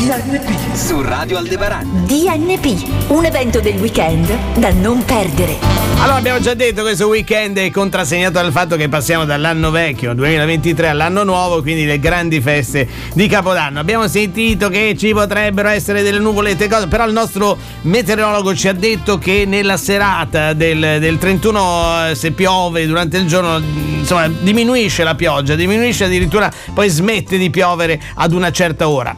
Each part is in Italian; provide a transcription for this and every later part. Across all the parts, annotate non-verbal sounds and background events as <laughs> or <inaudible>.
DNP su Radio Aldebaran. DNP, un evento del weekend da non perdere. Allora abbiamo già detto questo weekend è contrassegnato dal fatto che passiamo dall'anno vecchio 2023 all'anno nuovo, quindi le grandi feste di Capodanno. Abbiamo sentito che ci potrebbero essere delle nuvolette, cose, però il nostro meteorologo ci ha detto che nella serata del, del 31 eh, se piove durante il giorno, insomma, diminuisce la pioggia, diminuisce addirittura poi smette di piovere ad una certa ora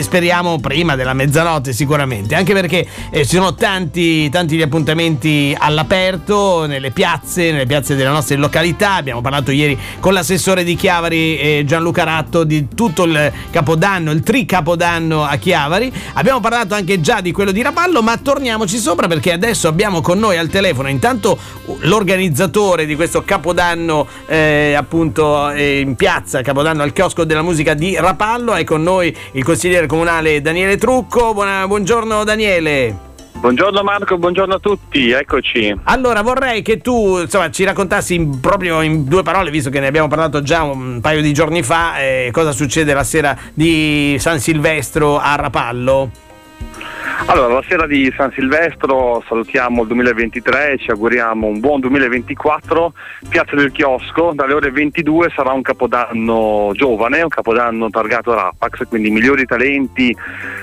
speriamo prima della mezzanotte sicuramente, anche perché eh, ci sono tanti, tanti gli appuntamenti all'aperto, nelle piazze, nelle piazze delle nostre località, abbiamo parlato ieri con l'assessore di Chiavari eh, Gianluca Ratto di tutto il capodanno, il tri capodanno a Chiavari, abbiamo parlato anche già di quello di Rapallo, ma torniamoci sopra perché adesso abbiamo con noi al telefono intanto l'organizzatore di questo capodanno eh, appunto eh, in piazza, capodanno al chiosco della musica di Rapallo, è con noi il consigliere consigliere comunale Daniele Trucco. Buona, buongiorno Daniele. Buongiorno Marco, buongiorno a tutti, eccoci. Allora vorrei che tu insomma, ci raccontassi in, proprio in due parole, visto che ne abbiamo parlato già un paio di giorni fa, eh, cosa succede la sera di San Silvestro a Rapallo. Allora, la sera di San Silvestro salutiamo il 2023 e ci auguriamo un buon 2024. Piazza del Chiosco, dalle ore 22 sarà un capodanno giovane, un capodanno targato Rapax, quindi i migliori talenti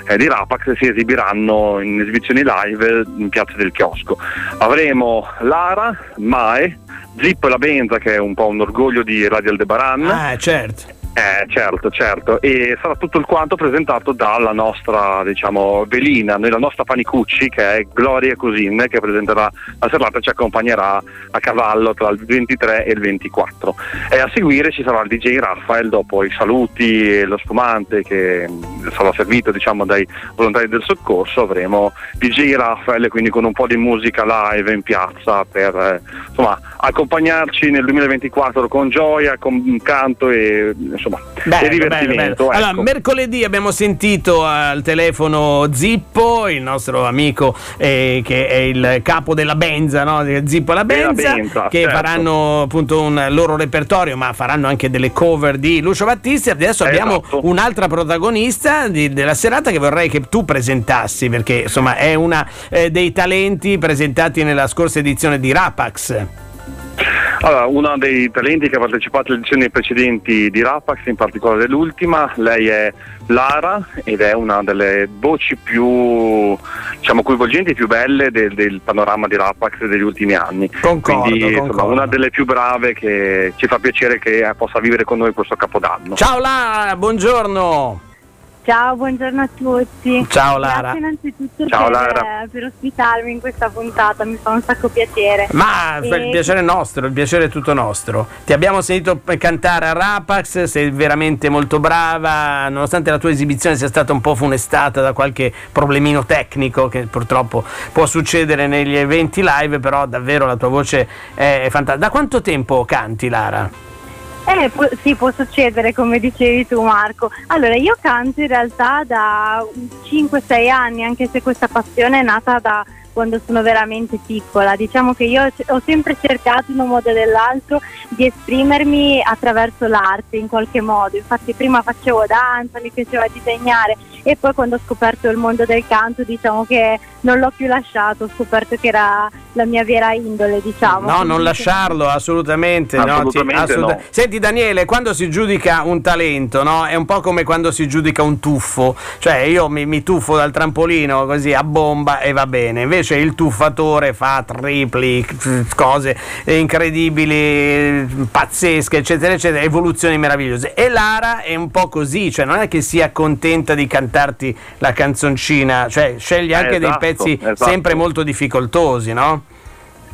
eh, di Rapax si esibiranno in esibizioni live in Piazza del Chiosco. Avremo Lara, Mae, Zip La Benza che è un po' un orgoglio di Radio Aldebaran. Ah, certo eh, certo, certo, e sarà tutto il quanto presentato dalla nostra, diciamo, velina, la nostra Panicucci, che è Gloria Cosin, che presenterà la serata e ci accompagnerà a cavallo tra il 23 e il 24. E a seguire ci sarà il DJ Raffaele dopo i saluti e lo spumante che sarà servito, diciamo, dai volontari del soccorso, avremo DJ Raffaele, quindi con un po' di musica live in piazza per, eh, insomma, accompagnarci nel 2024 con gioia, con canto e insomma, bello, divertimento. Bello, bello. Allora, ecco. mercoledì abbiamo sentito al telefono Zippo, il nostro amico eh, che è il capo della Benza, no? Zippo e la Benza, Benza che certo. faranno appunto un loro repertorio, ma faranno anche delle cover di Lucio Battisti. Adesso abbiamo esatto. un'altra protagonista di, della serata che vorrei che tu presentassi, perché insomma è una eh, dei talenti presentati nella scorsa edizione di Rapax. Allora, uno dei talenti che ha partecipato alle edizioni precedenti di Rapax, in particolare dell'ultima, lei è Lara ed è una delle voci più diciamo, coinvolgenti e più belle del, del, panorama di Rapax degli ultimi anni. Concordo, Quindi concordo. Insomma, una delle più brave che ci fa piacere che possa vivere con noi questo capodanno. Ciao Lara, buongiorno! Ciao, buongiorno a tutti. Ciao Lara. Grazie innanzitutto Ciao, per, Lara. per, ospitarmi in questa puntata, mi fa un sacco piacere. Ma e... il piacere è nostro, il piacere è tutto nostro. Ti abbiamo sentito cantare a Rapax, sei veramente molto brava, nonostante la tua esibizione sia stata un po' funestata da qualche problemino tecnico che purtroppo può succedere negli eventi live, però davvero la tua voce è fantastica. Da quanto tempo canti Lara? Eh, pu- sì, può succedere come dicevi tu Marco. Allora, io canto in realtà da 5-6 anni, anche se questa passione è nata da quando sono veramente piccola. Diciamo che io ho sempre cercato in un modo o nell'altro di esprimermi attraverso l'arte in qualche modo. Infatti prima facevo danza, mi piaceva disegnare e poi quando ho scoperto il mondo del canto diciamo che non l'ho più lasciato, ho scoperto che era la mia vera indole, diciamo. No, non lasciarlo assolutamente. assolutamente, no, assoluta- no. Senti Daniele, quando si giudica un talento, no? È un po' come quando si giudica un tuffo. Cioè io mi, mi tuffo dal trampolino così a bomba e va bene. Invece il tuffatore fa tripli, cose incredibili, pazzesche, eccetera, eccetera, evoluzioni meravigliose. E Lara è un po' così, cioè non è che si accontenta di cantarti la canzoncina, cioè sceglie anche esatto, dei pezzi esatto. sempre molto difficoltosi, no?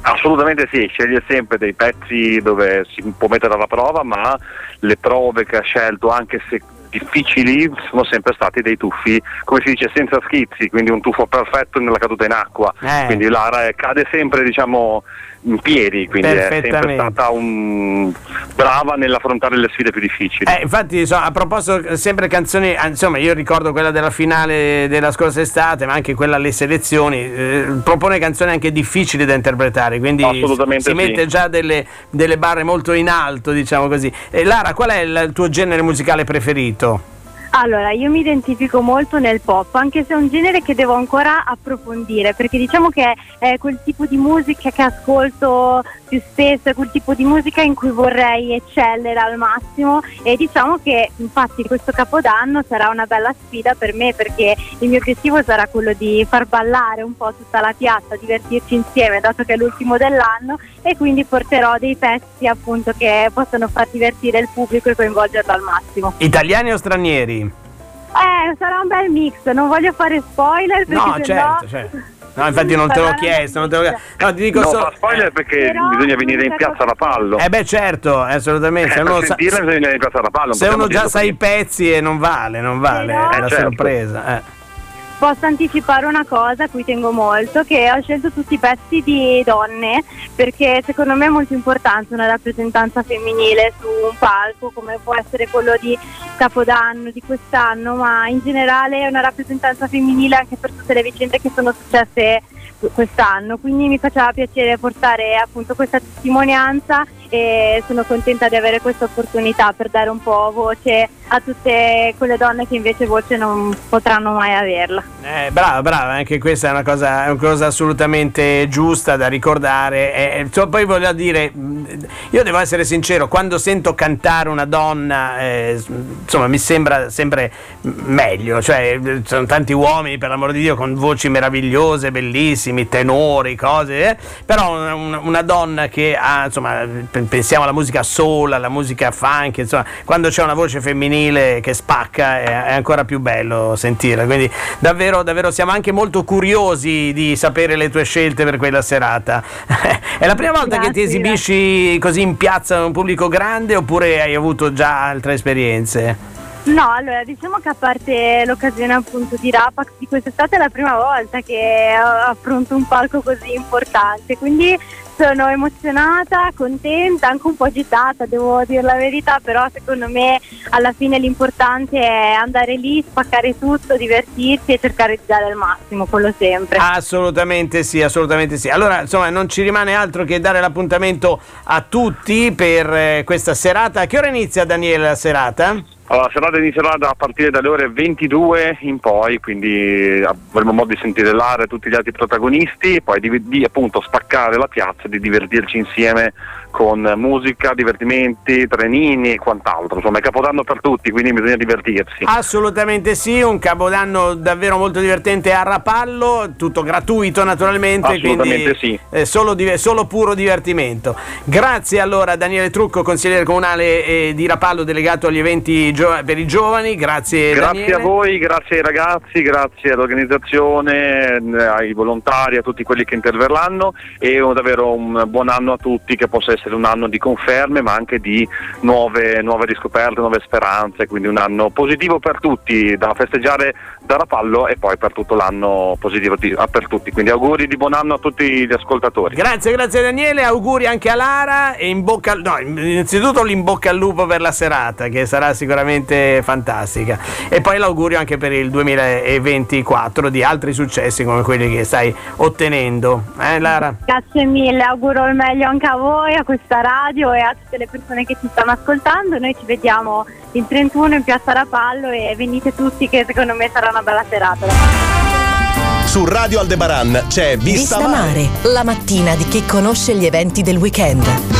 Assolutamente sì, sceglie sempre dei pezzi dove si può mettere alla prova, ma le prove che ha scelto, anche se difficili, sono sempre stati dei tuffi, come si dice, senza schizzi, quindi un tuffo perfetto nella caduta in acqua. Eh. Quindi Lara cade sempre, diciamo, in piedi, quindi è sempre stata un... brava nell'affrontare le sfide più difficili. Eh, infatti, insomma, a proposito, sempre canzoni, ah, insomma, io ricordo quella della finale della scorsa estate, ma anche quella alle selezioni, eh, propone canzoni anche difficili da interpretare, quindi si sì. mette già delle, delle barre molto in alto, diciamo così. Lara, qual è il tuo genere musicale preferito? weiter. Allora, io mi identifico molto nel pop, anche se è un genere che devo ancora approfondire, perché diciamo che è quel tipo di musica che ascolto più spesso, è quel tipo di musica in cui vorrei eccellere al massimo e diciamo che infatti questo capodanno sarà una bella sfida per me perché il mio obiettivo sarà quello di far ballare un po' tutta la piazza, divertirci insieme, dato che è l'ultimo dell'anno e quindi porterò dei pezzi appunto che possono far divertire il pubblico e coinvolgerlo al massimo. Italiani o stranieri? Eh, sarà un bel mix, non voglio fare spoiler perché No, certo, certo. No, infatti non te l'ho chiesto, non te l'ho No, ti dico No, solo... fa spoiler perché Però bisogna venire in piazza Rapallo. Eh beh certo, eh, assolutamente. Se Eh, uno, per sa, bisogna venire in piazza Rapallo. non se uno già sa i pezzi e non vale, non vale, Però- è la Eh, certo. sorpresa. eh. Posso anticipare una cosa a cui tengo molto, che ho scelto tutti i pezzi di donne perché secondo me è molto importante una rappresentanza femminile su un palco come può essere quello di Capodanno, di quest'anno, ma in generale una rappresentanza femminile anche per tutte le vicende che sono successe quest'anno. Quindi mi faceva piacere portare appunto questa testimonianza e sono contenta di avere questa opportunità per dare un po' voce a tutte quelle donne che invece voce non potranno mai averla. Eh, brava, brava, anche questa è una cosa, una cosa assolutamente giusta da ricordare. Eh, insomma, poi voglio dire, mh, io devo essere sincero, quando sento cantare una donna, eh, insomma, mi sembra sempre meglio. Cioè, sono tanti uomini, per l'amor di Dio, con voci meravigliose, bellissimi, tenori, cose, eh, però una, una- donna che ha, insomma, pensiamo alla musica soul, alla musica funk, insomma, quando c'è una voce femminile che spacca è, è ancora più bello sentirla. Quindi davvero, davvero siamo anche molto curiosi di sapere le tue scelte per quella serata. <laughs> è la prima volta che ti Grazie, esibisci così in piazza a un pubblico grande oppure hai avuto già altre esperienze? No, allora diciamo che a parte l'occasione appunto di Rapax di quest'estate è la prima volta che affronto un palco così importante, quindi sono emozionata, contenta, anche un po' agitata, devo dire la verità, però secondo me alla fine l'importante è andare lì, spaccare tutto, divertirsi e cercare di dare il massimo, quello sempre. Assolutamente sì, assolutamente sì. Allora, insomma, non ci rimane altro che dare l'appuntamento a tutti per eh, questa serata. A che ora inizia Daniele la serata? Allora, la serata inizierà da- a partire dalle ore 22 in poi, quindi avremo modo di sentire l'area tutti gli altri protagonisti e poi di, di, appunto spaccare la piazza e di divertirci insieme con musica, divertimenti, trenini e quant'altro. Insomma, è capodanno per tutti, quindi bisogna divertirsi. Assolutamente sì, un capodanno davvero molto divertente a Rapallo, tutto gratuito naturalmente, Assolutamente quindi sì. eh, solo, solo puro divertimento. Grazie allora a Daniele Trucco, consigliere comunale eh, di Rapallo, delegato agli eventi gio- per i giovani, grazie, Grazie Daniele. a voi, grazie ai ragazzi, grazie all'organizzazione, eh, ai volontari, a tutti quelli che interverranno e un- davvero un buon anno a tutti che possa essere un anno di conferme ma anche di nuove, nuove riscoperte, nuove speranze, quindi un anno positivo per tutti da festeggiare da Rapallo e poi per tutto l'anno positivo di- ah, per tutti. Quindi auguri di buon anno a tutti gli ascoltatori. Grazie, grazie Daniele, auguri anche a Lara e in bocca al- no, innanzitutto l'in bocca al lupo per la serata che sarà sicuramente fantastica e poi l'augurio anche per il 2024 di altri successi come quelli che stai ottenendo. Eh Lara? Grazie mille, auguro il meglio anche a voi, a questa radio e a tutte le persone che ci stanno ascoltando. Noi ci vediamo il 31 in Piazza Rapallo e venite tutti che secondo me sarà una bella serata. Su Radio Aldebaran c'è Vista, Vista Mare, la mattina di chi conosce gli eventi del weekend.